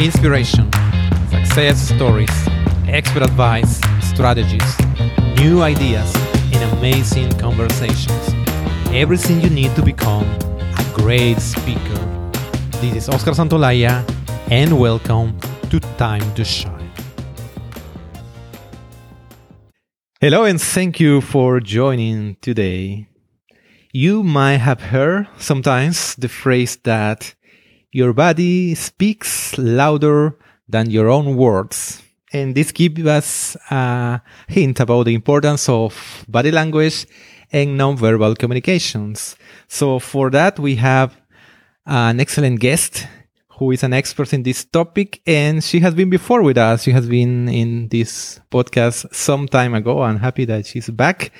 inspiration, success stories, expert advice, strategies, new ideas, and amazing conversations. Everything you need to become a great speaker. This is Oscar Santolaya, and welcome to Time to Shine. Hello, and thank you for joining today. You might have heard sometimes the phrase that your body speaks louder than your own words. And this gives us a hint about the importance of body language and nonverbal communications. So for that, we have an excellent guest who is an expert in this topic and she has been before with us. She has been in this podcast some time ago. I'm happy that she's back.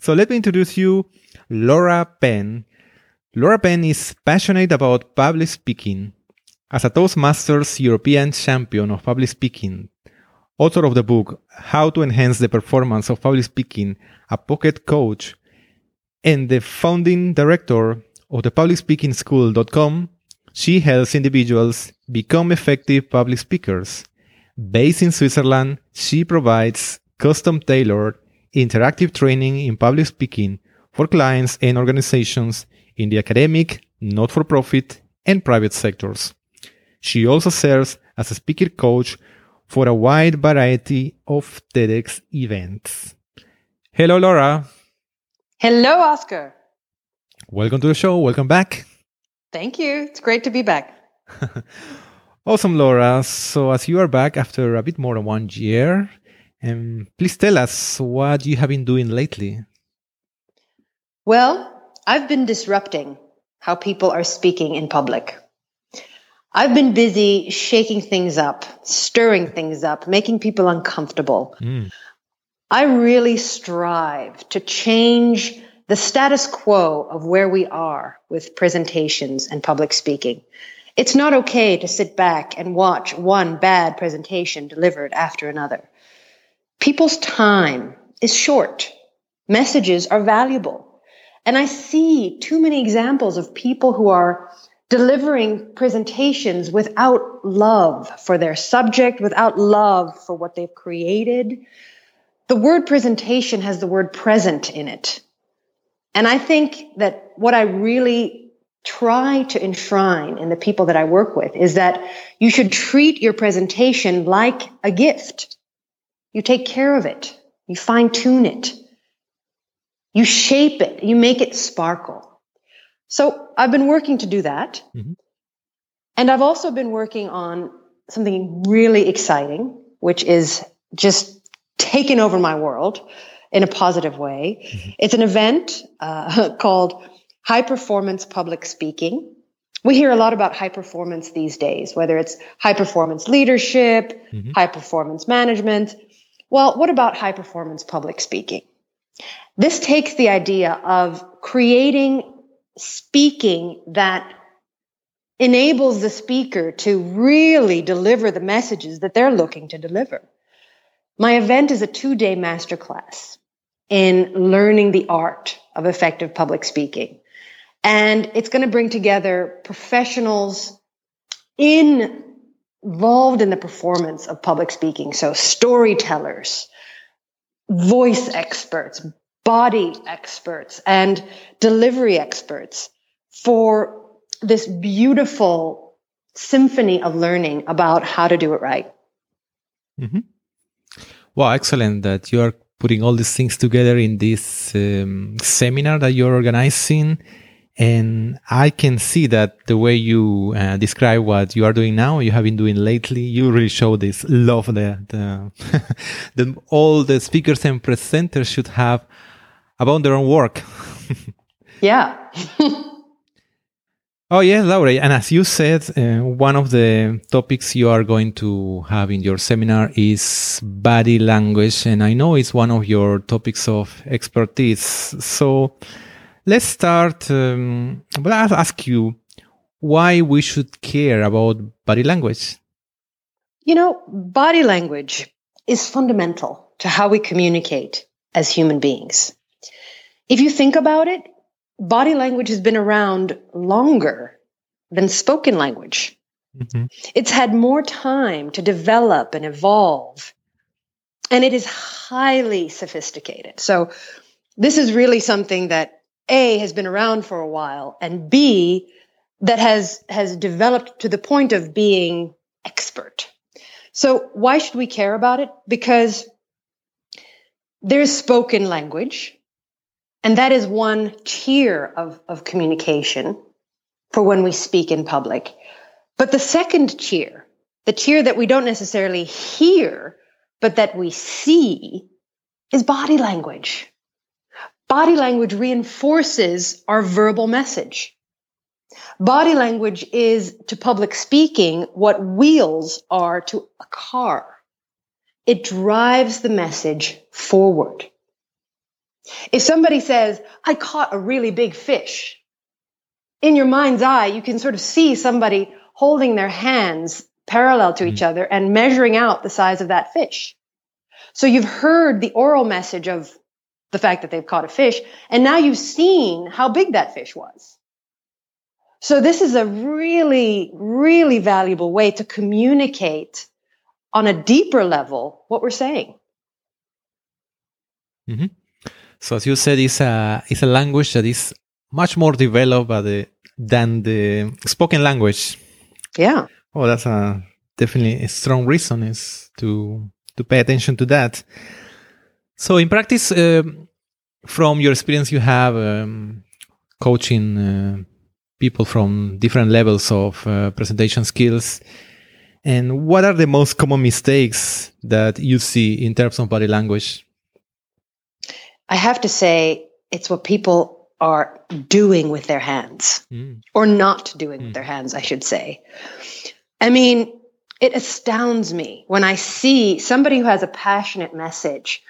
So let me introduce you Laura Penn. Laura Penn is passionate about public speaking. As a Toastmasters European champion of public speaking, author of the book How to Enhance the Performance of Public Speaking, a pocket coach, and the founding director of the publicspeakingschool.com, she helps individuals become effective public speakers. Based in Switzerland, she provides custom tailored interactive training in public speaking for clients and organizations in the academic, not for profit, and private sectors. She also serves as a speaker coach for a wide variety of TEDx events. Hello, Laura. Hello, Oscar. Welcome to the show. Welcome back. Thank you. It's great to be back. awesome, Laura. So, as you are back after a bit more than one year, um, please tell us what you have been doing lately. Well, I've been disrupting how people are speaking in public. I've been busy shaking things up, stirring things up, making people uncomfortable. Mm. I really strive to change the status quo of where we are with presentations and public speaking. It's not okay to sit back and watch one bad presentation delivered after another. People's time is short. Messages are valuable. And I see too many examples of people who are delivering presentations without love for their subject, without love for what they've created. The word presentation has the word present in it. And I think that what I really try to enshrine in the people that I work with is that you should treat your presentation like a gift. You take care of it. You fine tune it. You shape it, you make it sparkle. So I've been working to do that. Mm-hmm. And I've also been working on something really exciting, which is just taking over my world in a positive way. Mm-hmm. It's an event uh, called High Performance Public Speaking. We hear a lot about high performance these days, whether it's high performance leadership, mm-hmm. high performance management. Well, what about high performance public speaking? This takes the idea of creating speaking that enables the speaker to really deliver the messages that they're looking to deliver. My event is a two day masterclass in learning the art of effective public speaking. And it's going to bring together professionals in, involved in the performance of public speaking. So storytellers, voice experts, body experts and delivery experts for this beautiful symphony of learning about how to do it right. Mm-hmm. Excellent that you are putting all these things together in this um, seminar that you're organizing. And I can see that the way you uh, describe what you are doing now, you have been doing lately, you really show this love that the, the all the speakers and presenters should have about their own work. yeah. oh, yeah, Laura. And as you said, uh, one of the topics you are going to have in your seminar is body language. And I know it's one of your topics of expertise. So let's start. Um, well, I'll ask you why we should care about body language. You know, body language is fundamental to how we communicate as human beings. If you think about it, body language has been around longer than spoken language. Mm-hmm. It's had more time to develop and evolve. And it is highly sophisticated. So, this is really something that A has been around for a while, and B that has has developed to the point of being expert. So why should we care about it? Because there's spoken language, and that is one tier of, of communication for when we speak in public. But the second tier, the tier that we don't necessarily hear, but that we see, is body language. Body language reinforces our verbal message. Body language is to public speaking what wheels are to a car. It drives the message forward. If somebody says, I caught a really big fish, in your mind's eye, you can sort of see somebody holding their hands parallel to each mm. other and measuring out the size of that fish. So you've heard the oral message of the fact that they've caught a fish, and now you've seen how big that fish was. So this is a really, really valuable way to communicate on a deeper level what we're saying. Mm-hmm. So as you said, it's a it's a language that is much more developed the, than the spoken language. Yeah. Oh, that's a definitely a strong reason is to to pay attention to that. So in practice, uh, from your experience, you have um, coaching uh, people from different levels of uh, presentation skills. And what are the most common mistakes that you see in terms of body language? I have to say, it's what people are doing with their hands mm. or not doing mm. with their hands, I should say. I mean, it astounds me when I see somebody who has a passionate message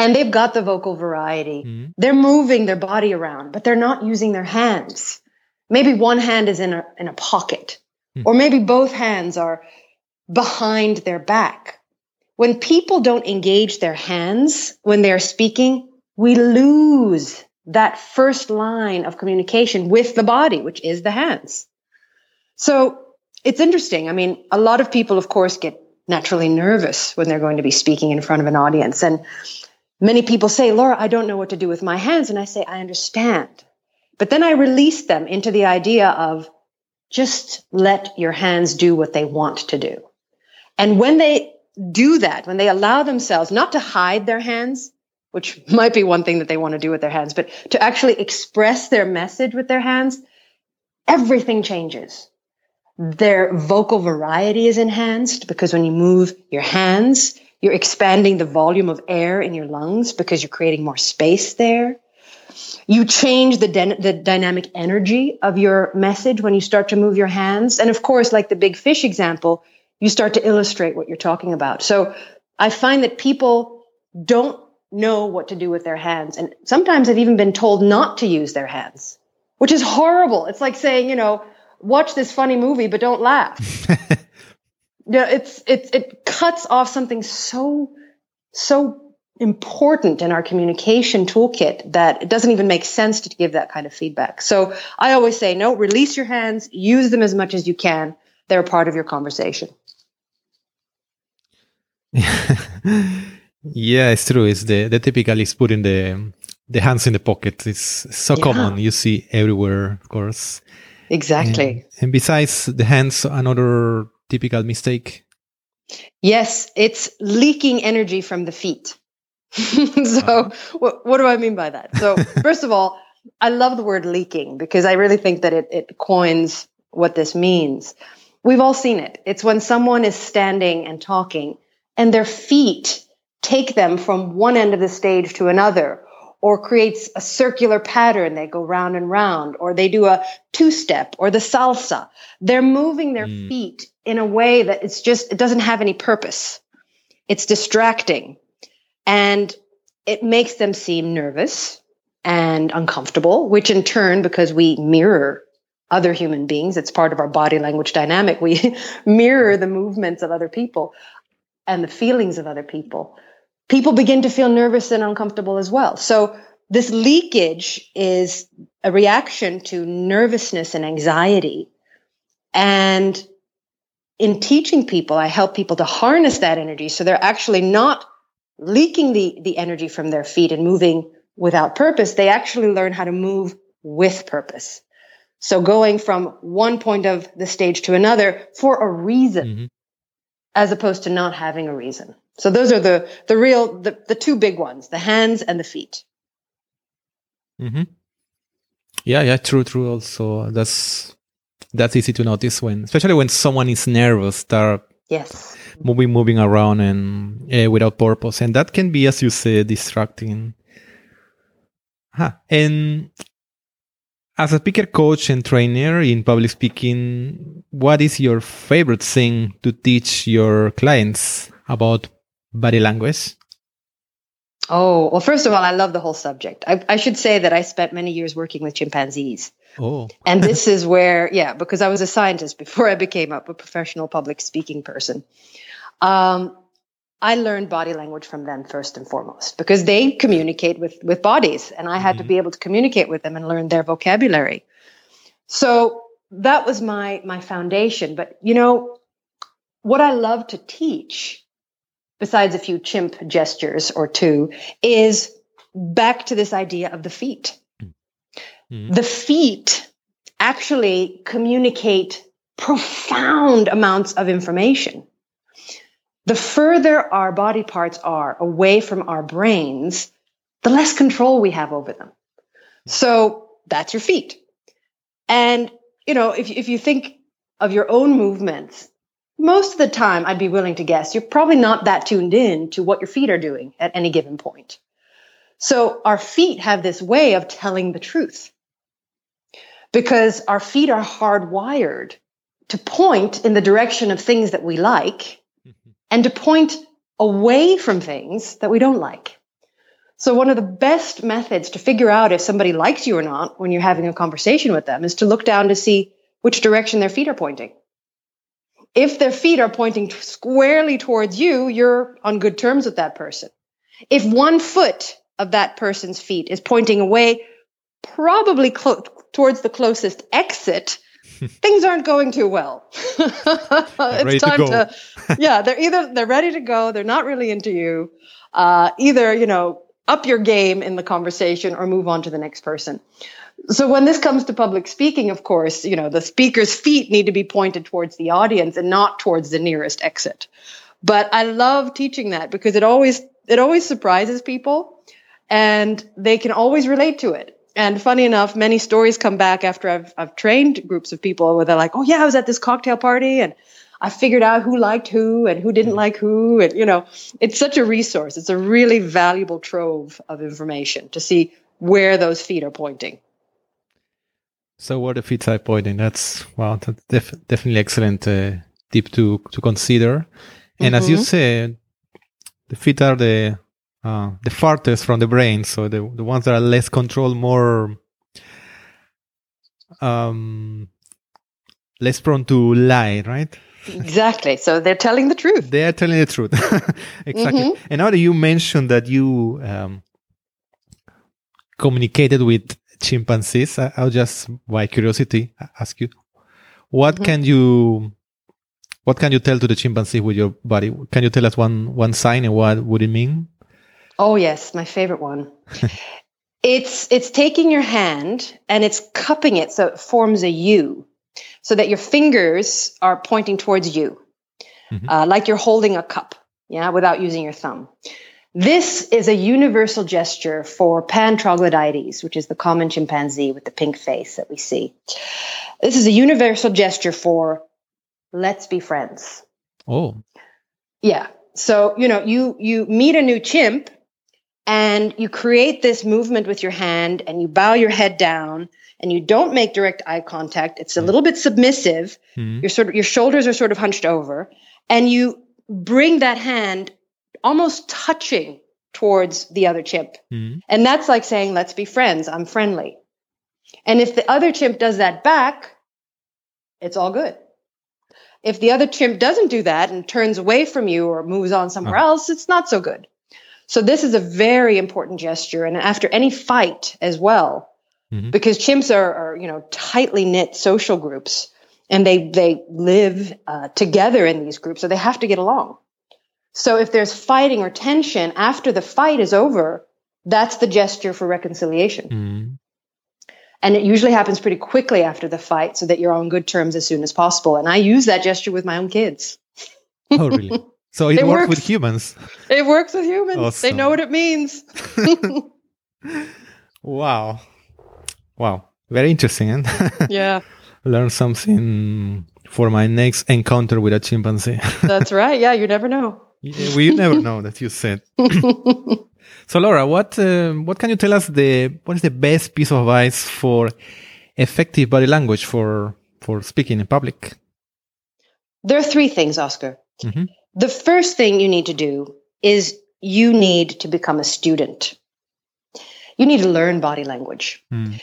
and they've got the vocal variety. Mm. They're moving their body around, but they're not using their hands. Maybe one hand is in a, in a pocket, mm. or maybe both hands are behind their back. When people don't engage their hands when they're speaking, we lose that first line of communication with the body, which is the hands. So it's interesting. I mean, a lot of people, of course, get naturally nervous when they're going to be speaking in front of an audience. And many people say, Laura, I don't know what to do with my hands. And I say, I understand. But then I release them into the idea of just let your hands do what they want to do. And when they do that, when they allow themselves not to hide their hands, which might be one thing that they want to do with their hands, but to actually express their message with their hands, everything changes. Their vocal variety is enhanced because when you move your hands, you're expanding the volume of air in your lungs because you're creating more space there. You change the, the dynamic energy of your message when you start to move your hands. And of course, like the big fish example, you start to illustrate what you're talking about. So I find that people don't know what to do with their hands. And sometimes I've even been told not to use their hands, which is horrible. It's like saying, you know, watch this funny movie, but don't laugh. yeah, it's, it's, it cuts off something so, so important in our communication toolkit that it doesn't even make sense to give that kind of feedback. So I always say, no, release your hands, use them as much as you can. They're part of your conversation. yeah, it's true. It's the, the typical is putting the the hands in the pocket. It's so yeah. common. You see everywhere, of course. Exactly. And, and besides the hands, another typical mistake. Yes, it's leaking energy from the feet. so, uh-huh. what, what do I mean by that? So, first of all, I love the word leaking because I really think that it, it coins what this means. We've all seen it. It's when someone is standing and talking and their feet take them from one end of the stage to another or creates a circular pattern. They go round and round or they do a two step or the salsa. They're moving their mm. feet in a way that it's just, it doesn't have any purpose. It's distracting. And it makes them seem nervous and uncomfortable, which in turn, because we mirror other human beings, it's part of our body language dynamic. We mirror the movements of other people and the feelings of other people. People begin to feel nervous and uncomfortable as well. So this leakage is a reaction to nervousness and anxiety. And in teaching people, I help people to harness that energy so they're actually not leaking the, the energy from their feet and moving without purpose. They actually learn how to move with purpose. So going from one point of the stage to another for a reason, mm-hmm. as opposed to not having a reason. So those are the the real the, the two big ones: the hands and the feet. Mm-hmm. Yeah, yeah, true, true. Also, that's that's easy to notice when, especially when someone is nervous, start yes moving, moving around and uh, without purpose, and that can be, as you say, distracting. Huh. And as a speaker coach and trainer in public speaking, what is your favorite thing to teach your clients about body language? Oh, well, first of all, I love the whole subject. I, I should say that I spent many years working with chimpanzees. Oh. and this is where, yeah, because I was a scientist before I became a, a professional public speaking person. Um, I learned body language from them first and foremost because they communicate with with bodies, and I had mm-hmm. to be able to communicate with them and learn their vocabulary. So that was my my foundation. But you know, what I love to teach, besides a few chimp gestures or two, is back to this idea of the feet. Mm-hmm. The feet actually communicate profound amounts of information the further our body parts are away from our brains, the less control we have over them. So that's your feet. And, you know, if, if you think of your own movements, most of the time, I'd be willing to guess you're probably not that tuned in to what your feet are doing at any given point. So our feet have this way of telling the truth because our feet are hardwired to point in the direction of things that we like mm-hmm. and to point away from things that we don't like. So one of the best methods to figure out if somebody likes you or not when you're having a conversation with them is to look down to see which direction their feet are pointing. If their feet are pointing squarely towards you, you're on good terms with that person. If one foot of that person's feet is pointing away, probably clo- towards the closest exit, things aren't going too well. it's time to, to yeah, they're either they're ready to go, they're not really into you. Uh, either, you know, up your game in the conversation or move on to the next person. So when this comes to public speaking, of course, you know, the speaker's feet need to be pointed towards the audience and not towards the nearest exit. But I love teaching that because it always it always surprises people and they can always relate to it. And funny enough, many stories come back after I've, I've trained groups of people where they're like, oh, yeah, I was at this cocktail party and I figured out who liked who and who didn't like who. And, you know, it's such a resource. It's a really valuable trove of information to see where those feet are pointing. So, what the feet are pointing, that's, well, that's def- definitely excellent uh, tip to, to consider. And mm-hmm. as you mm-hmm. said, the feet are the uh, the farthest from the brain, so the the ones that are less controlled, more um, less prone to lie, right? Exactly. So they're telling the truth. They are telling the truth. exactly. Mm-hmm. And now that you mentioned that you um, communicated with chimpanzees, I, will just, by curiosity, ask you, what mm-hmm. can you, what can you tell to the chimpanzee with your body? Can you tell us one one sign and what would it mean? Oh yes, my favorite one. it's it's taking your hand and it's cupping it so it forms a U, so that your fingers are pointing towards you, mm-hmm. uh, like you're holding a cup. Yeah, without using your thumb. This is a universal gesture for Pan troglodytes, which is the common chimpanzee with the pink face that we see. This is a universal gesture for let's be friends. Oh. Yeah. So, you know, you you meet a new chimp and you create this movement with your hand and you bow your head down and you don't make direct eye contact it's a little bit submissive mm-hmm. your sort of your shoulders are sort of hunched over and you bring that hand almost touching towards the other chimp mm-hmm. and that's like saying let's be friends i'm friendly and if the other chimp does that back it's all good if the other chimp doesn't do that and turns away from you or moves on somewhere oh. else it's not so good so this is a very important gesture. And after any fight as well, mm-hmm. because chimps are, are, you know, tightly knit social groups. and they they live uh, together in these groups, so they have to get along. So if there's fighting or tension after the fight is over, that's the gesture for reconciliation. Mm. And it usually happens pretty quickly after the fight so that you're on good terms as soon as possible. And I use that gesture with my own kids. oh, really? So it, it works, works, with humans. It works with humans. Awesome. They know what it means. wow. Wow. Very interesting. yeah. Learn something for my next encounter with a chimpanzee. That's right. Yeah, you never know. Yeah, we never know that you said. so, Laura, what uh, what can you tell us? The what is the best piece of advice for effective body language for for speaking in public? There are three things, Oscar. Mm-hmm. The first thing you need to do is you need to become a student. You need to learn body language. Mm.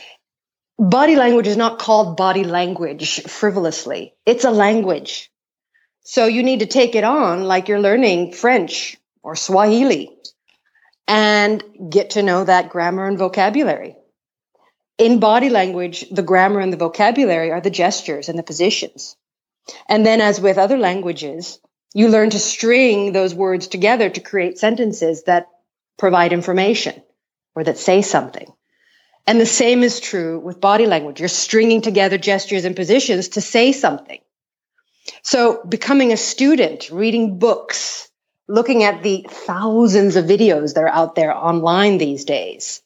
Body language is not called body language frivolously. It's a language. So you need to take it on like you're learning French or Swahili and get to know that grammar and vocabulary. In body language, the grammar and the vocabulary are the gestures and the positions. And then, as with other languages, you learn to string those words together to create sentences that provide information or that say something. And the same is true with body language. You're stringing together gestures and positions to say something. So becoming a student, reading books, looking at the thousands of videos that are out there online these days,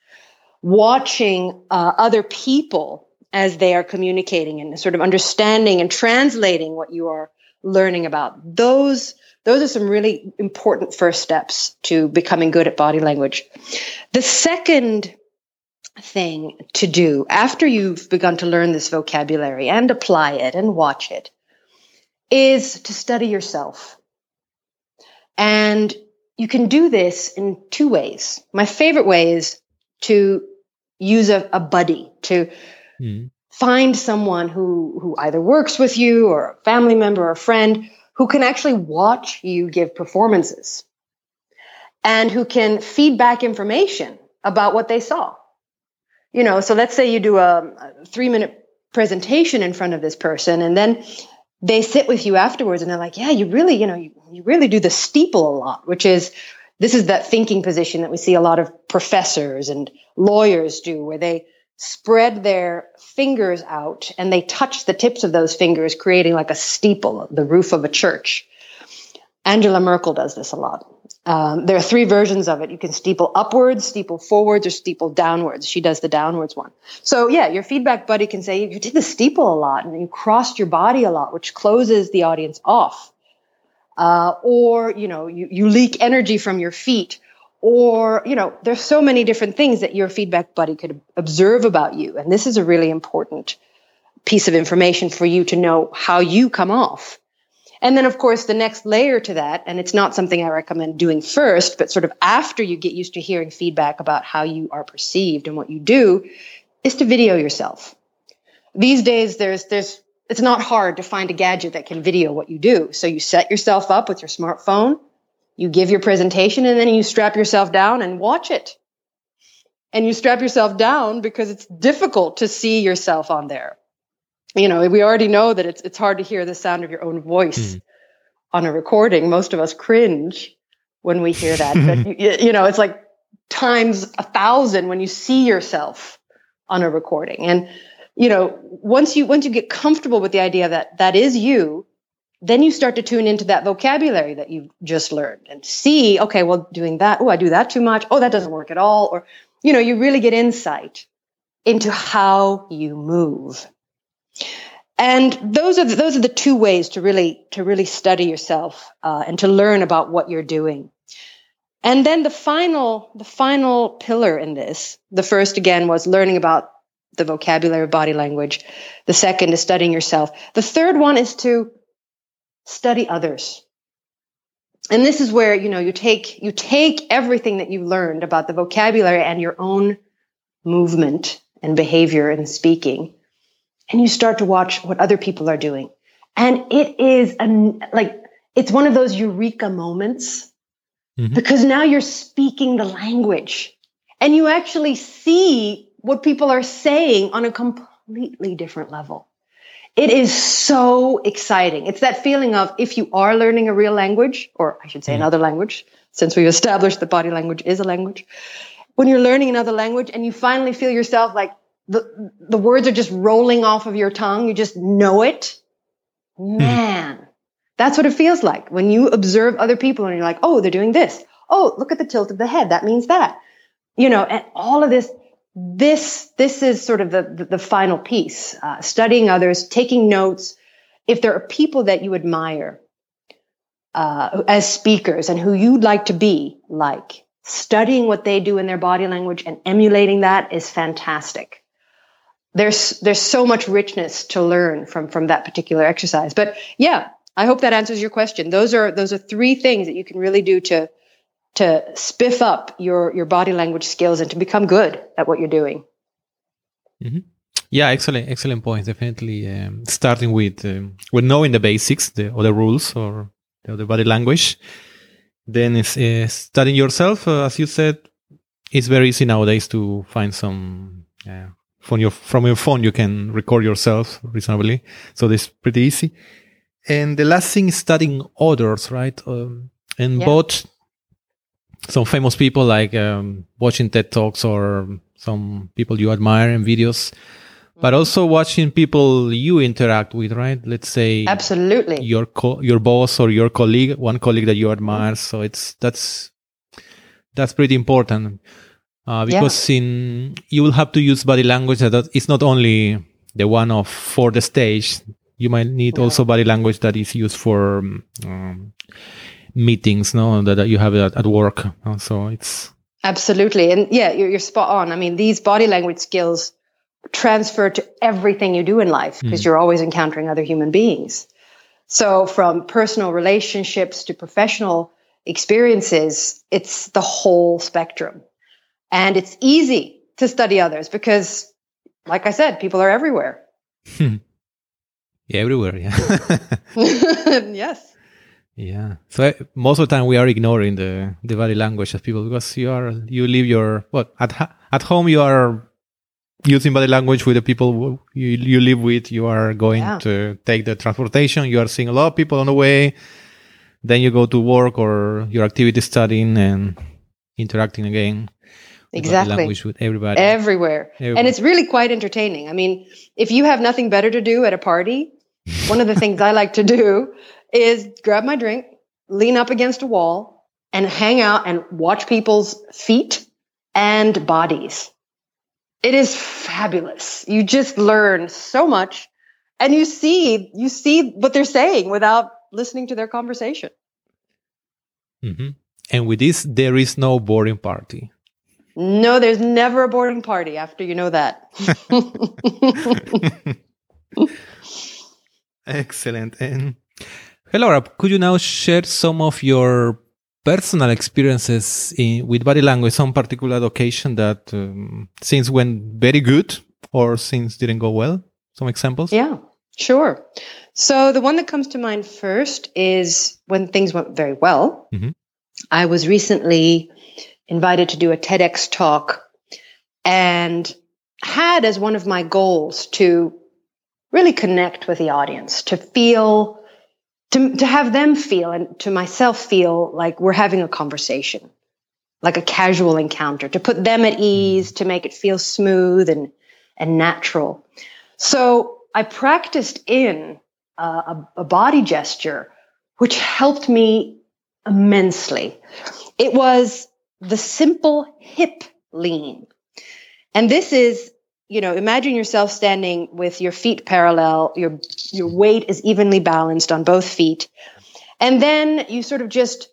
watching uh, other people as they are communicating and sort of understanding and translating what you are learning about. Those those are some really important first steps to becoming good at body language. The second thing to do after you've begun to learn this vocabulary and apply it and watch it is to study yourself. And you can do this in two ways. My favorite way is to use a, a buddy, to mm. find someone who, who either works with you or a family member or a friend who can actually watch you give performances and who can feed back information about what they saw. You know, so let's say you do a, a three minute presentation in front of this person and then they sit with you afterwards and they're like, yeah, you really, you know, you, you really do the steeple a lot, which is this is that thinking position that we see a lot of professors and lawyers do, where they spread their fingers out and they touch the tips of those fingers, creating like a steeple, the roof of a church. Angela Merkel does this a lot. Um, there are three versions of it. You can steeple upwards, steeple forwards, or steeple downwards. She does the downwards one. So yeah, your feedback buddy can say you did the steeple a lot and you crossed your body a lot, which closes the audience off. Uh, or you know, you, you leak energy from your feet, or you know, there's so many different things that your feedback buddy could observe about you, and this is a really important piece of information for you to know how you come off. And then, of course, the next layer to that, and it's not something I recommend doing first, but sort of after you get used to hearing feedback about how you are perceived and what you do, is to video yourself. These days, there's, there's, it's not hard to find a gadget that can video what you do. So you set yourself up with your smartphone, you give your presentation, and then you strap yourself down and watch it. And you strap yourself down because it's difficult to see yourself on there you know, we already know that it's it's hard to hear the sound of your own voice mm. on a recording. Most of us cringe when we hear that, but you, you know, it's like times a thousand when you see yourself on a recording. And you know, once you once you get comfortable with the idea that that is you, then you start to tune into that vocabulary that you've just learned and see, okay, well, doing that, oh, I do that too much. Oh, that doesn't work at all. Or, you know, you really get insight into how you move. And those are the, those are the two ways to really to really study yourself uh, and to learn about what you're doing. And then the final the final pillar in this, the first again was learning about the vocabulary of body language. The second is studying yourself. The third one is to study others. And this is where you know you take you take everything that you've learned about the vocabulary and your own movement and behavior and speaking and you start to watch what other people are doing. And it is an, like, it's one of those eureka moments mm-hmm. because now you're speaking the language and you actually see what people are saying on a completely different level. It is so exciting. It's that feeling of if you are learning a real language, or I should say mm. another language, since we've established that body language is a language. When you're learning another language and you finally feel yourself like the, the words are just rolling off of your tongue, you just know it. Hmm. Man, that's what it feels like when you observe other people and you're like, oh, they're doing this. Oh, look at the tilt of the head. That means that. You know, and all of this, this, this is sort of the, the, the final piece. Uh, studying others, taking notes. If there are people that you admire, uh, as speakers and who you'd like to be like. Studying what they do in their body language and emulating that is fantastic. There's there's so much richness to learn from from that particular exercise. But yeah, I hope that answers your question. Those are those are three things that you can really do to to spiff up your your body language skills and to become good at what you're doing. Mm-hmm. Yeah, excellent, excellent points. Definitely, um, starting with um, with knowing the basics, the other rules or the other body language. Then uh, studying yourself, uh, as you said. It's very easy nowadays to find some uh, from your from your phone. You can record yourself reasonably, so it's pretty easy. And the last thing is studying others, right? Um, and yeah. both some famous people like um, watching TED talks or some people you admire in videos but also watching people you interact with, right? Let's say absolutely your co- your boss or your colleague, one colleague that you admire. So it's that's that's pretty important uh, because yeah. in you will have to use body language that is not only the one of for the stage. You might need also body language that is used for um, meetings, no, that, that you have at, at work. So it's absolutely, and yeah, you're, you're spot on. I mean, these body language skills transfer to everything you do in life because mm. you're always encountering other human beings. So from personal relationships to professional experiences, it's the whole spectrum. And it's easy to study others because, like I said, people are everywhere. everywhere. Yeah. yes. Yeah. So most of the time we are ignoring the the body language of people because you are you live your what at at home you are using body language with the people you, you live with. You are going yeah. to take the transportation. You are seeing a lot of people on the way. Then you go to work or your activity studying and interacting again. Exactly. Language with everybody. Everywhere. Everywhere. And it's really quite entertaining. I mean, if you have nothing better to do at a party, one of the things I like to do is grab my drink, lean up against a wall, and hang out and watch people's feet and bodies. It is fabulous. You just learn so much and you see you see what they're saying without listening to their conversation. Mm-hmm. And with this, there is no boring party. No, there's never a boarding party after you know that. Excellent. And hello, Rob. could you now share some of your personal experiences in, with body language, some particular occasion that um, things went very good or things didn't go well? Some examples? Yeah, sure. So the one that comes to mind first is when things went very well. Mm-hmm. I was recently invited to do a TEDx talk and had as one of my goals to really connect with the audience, to feel to, to have them feel and to myself feel like we're having a conversation, like a casual encounter, to put them at ease, to make it feel smooth and, and natural. So I practiced in a, a, a body gesture, which helped me immensely. It was the simple hip lean. And this is you know, imagine yourself standing with your feet parallel, your your weight is evenly balanced on both feet. And then you sort of just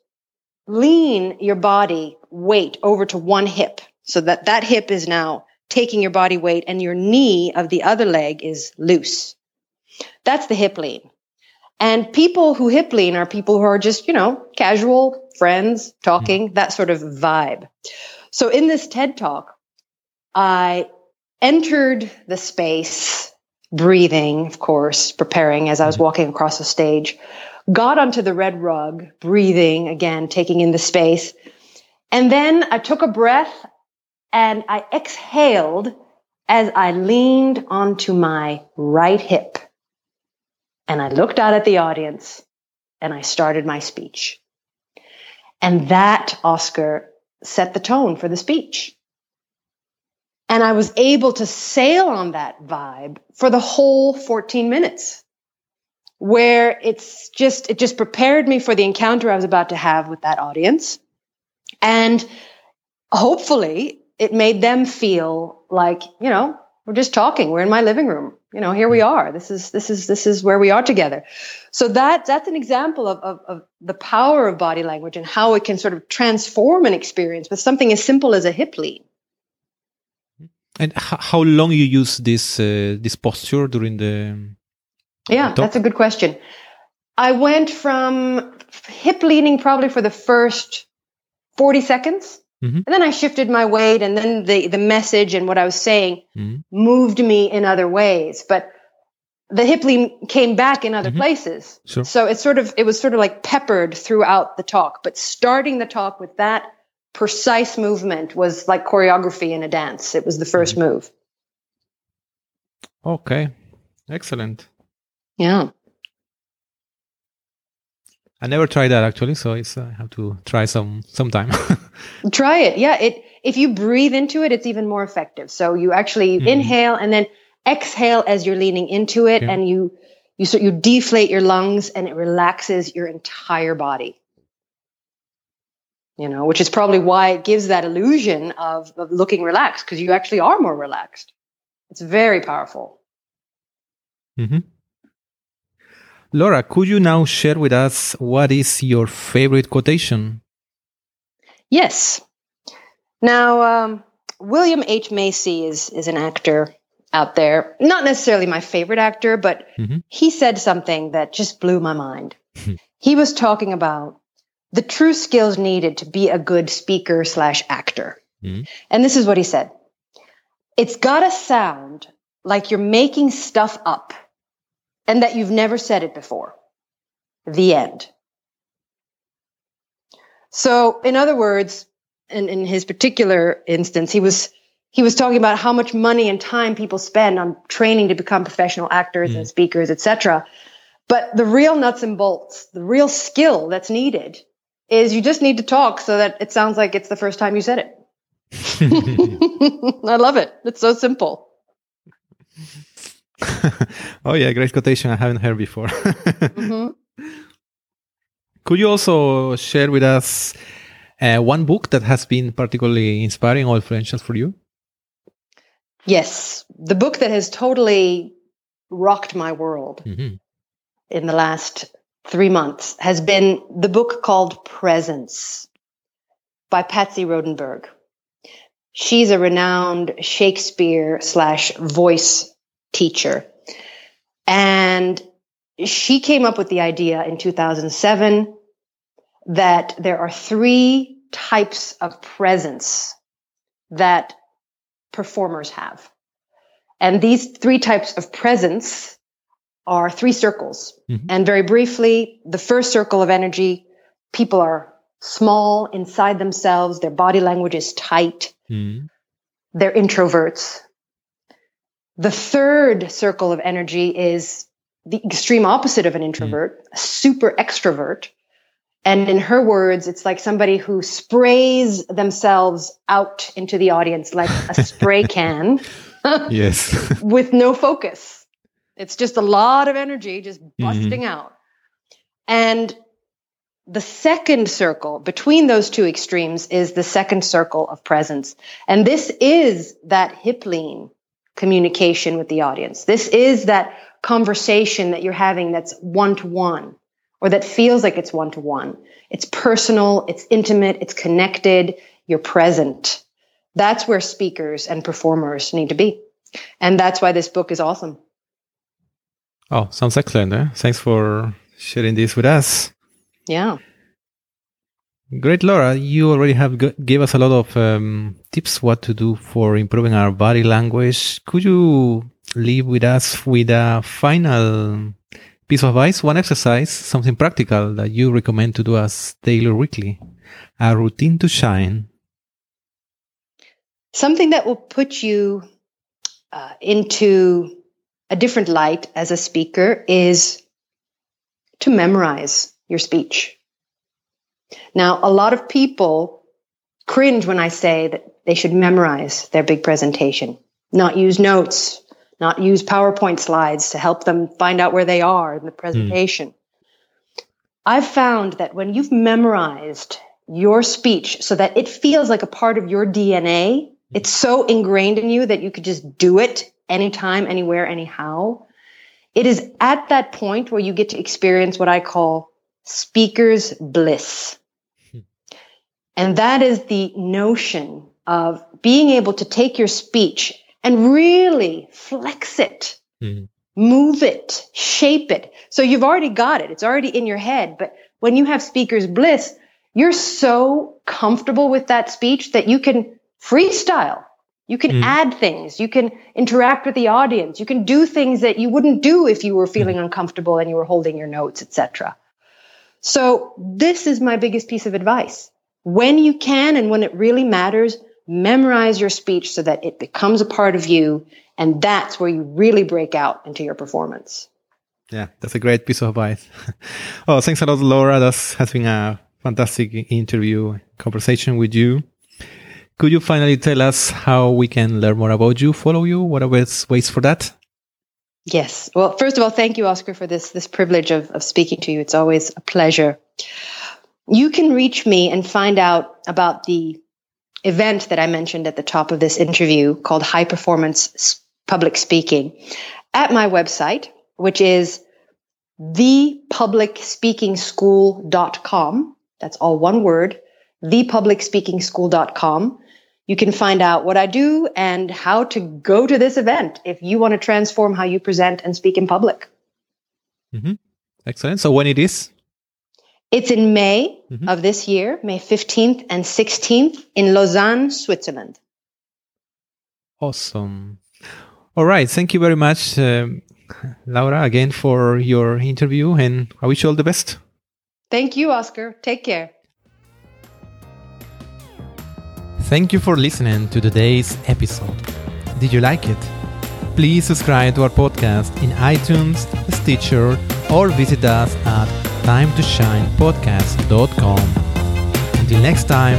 lean your body weight over to one hip so that that hip is now taking your body weight and your knee of the other leg is loose. That's the hip lean. And people who hip lean are people who are just, you know, casual friends talking, mm-hmm. that sort of vibe. So in this TED talk, I entered the space, breathing, of course, preparing as I was mm-hmm. walking across the stage, got onto the red rug, breathing again, taking in the space. And then I took a breath and I exhaled as I leaned onto my right hip. And I looked out at the audience and I started my speech. And that, Oscar, set the tone for the speech. And I was able to sail on that vibe for the whole 14 minutes where it's just, it just prepared me for the encounter I was about to have with that audience. And hopefully it made them feel like, you know, we're just talking. We're in my living room. You know, here we are. This is, this is, this is where we are together. So that, that's an example of, of, of the power of body language and how it can sort of transform an experience with something as simple as a hip lean. And how long you use this uh, this posture during the? Yeah, talk? that's a good question. I went from hip leaning probably for the first forty seconds, mm-hmm. and then I shifted my weight, and then the the message and what I was saying mm-hmm. moved me in other ways. But the hip lean came back in other mm-hmm. places. Sure. So it's sort of it was sort of like peppered throughout the talk. But starting the talk with that precise movement was like choreography in a dance. It was the 1st mm-hmm. move. Okay. Excellent. Yeah. I never tried that actually, so it's uh, I have to try some sometime. try it. Yeah, it if you breathe into it, it's even more effective. So you actually mm-hmm. inhale and then exhale as you're leaning into it yeah. and you you so you deflate your lungs and it relaxes your entire body you know, which is probably why it gives that illusion of, of looking relaxed because you actually are more relaxed. It's very powerful. Mm-hmm. Laura, could you now share with us what is your favorite quotation? Yes. Now, um, William H. Macy is, is an actor out there. Not necessarily my favorite actor, but mm-hmm. he said something that just blew my mind. he was talking about the true skills needed to be a good speaker slash actor. Mm-hmm. And this is what he said. It's gotta sound like you're making stuff up and that you've never said it before. The end. So, in other words, in, in his particular instance, he was he was talking about how much money and time people spend on training to become professional actors mm. and speakers, etc. But the real nuts and bolts, the real skill that's needed is you just need to talk so that it sounds like it's the first time you said it. I love it. It's so simple. oh yeah, great quotation I haven't heard before. mm-hmm. Could you also share with us uh, one book that has been particularly inspiring or influential for you? Yes, the book that has totally rocked my world mm-hmm. in the last three months has been the book called Presence by Patsy Rodenburg. She's a renowned Shakespeare slash voice teacher. And she came up with the idea in 2007 that there are three types of presence that performers have. And these three types of presence are three circles. Mm-hmm. And very briefly, the first circle of energy, people are small inside themselves, their body language is tight, mm-hmm. they're introverts. The third circle of energy is the extreme opposite of an introvert, mm-hmm. a super extrovert. And in her words, it's like somebody who sprays themselves out into the audience like a spray can. yes. with no focus. It's just a lot of energy just mm-hmm. busting mm-hmm. out. And the second circle between those two extremes is the second circle of presence. And this is that hip lean communication with the audience. This is that conversation that you're having that's one to one or that feels like it's one to one. It's personal, it's intimate, it's connected, you're present. That's where speakers and performers need to be. And that's why this book is awesome. Oh, sounds excellent. Eh? Thanks for sharing this with us. Yeah. Great, Laura. You already have g- gave us a lot of um, tips what to do for improving our body language. Could you leave with us with a final piece of advice, one exercise, something practical that you recommend to do as daily or weekly, a routine to shine? Something that will put you uh, into a different light as a speaker is to memorize your speech. Now, a lot of people cringe when I say that they should memorize their big presentation, not use notes, not use PowerPoint slides to help them find out where they are in the presentation. Mm. I've found that when you've memorized your speech so that it feels like a part of your DNA, it's so ingrained in you that you could just do it anytime, anywhere, anyhow. It is at that point where you get to experience what I call speaker's bliss. Hmm. And that is the notion of being able to take your speech and really flex it, mm-hmm. move it, shape it. So you've already got it. It's already in your head. But when you have speaker's bliss, you're so comfortable with that speech that you can freestyle. You can mm. add things. You can interact with the audience. You can do things that you wouldn't do if you were feeling mm. uncomfortable and you were holding your notes, etc. So this is my biggest piece of advice. When you can and when it really matters, memorize your speech so that it becomes a part of you. And that's where you really break out into your performance. Yeah, that's a great piece of advice. oh, thanks a lot, Laura. That has been a fantastic interview conversation with you. Could you finally tell us how we can learn more about you, follow you? What are ways for that? Yes. Well, first of all, thank you, Oscar, for this this privilege of, of speaking to you. It's always a pleasure. You can reach me and find out about the event that I mentioned at the top of this interview called High Performance Public Speaking at my website, which is thepublicspeakingschool.com. That's all one word, thepublicspeakingschool.com. You can find out what I do and how to go to this event if you want to transform how you present and speak in public. Mm-hmm. Excellent. So when it is? It's in May mm-hmm. of this year, May 15th and 16th in Lausanne, Switzerland. Awesome. All right. Thank you very much, um, Laura, again for your interview, and I wish you all the best. Thank you, Oscar. Take care. Thank you for listening to today's episode. Did you like it? Please subscribe to our podcast in iTunes, Stitcher, or visit us at timetoshinepodcast.com. Until next time,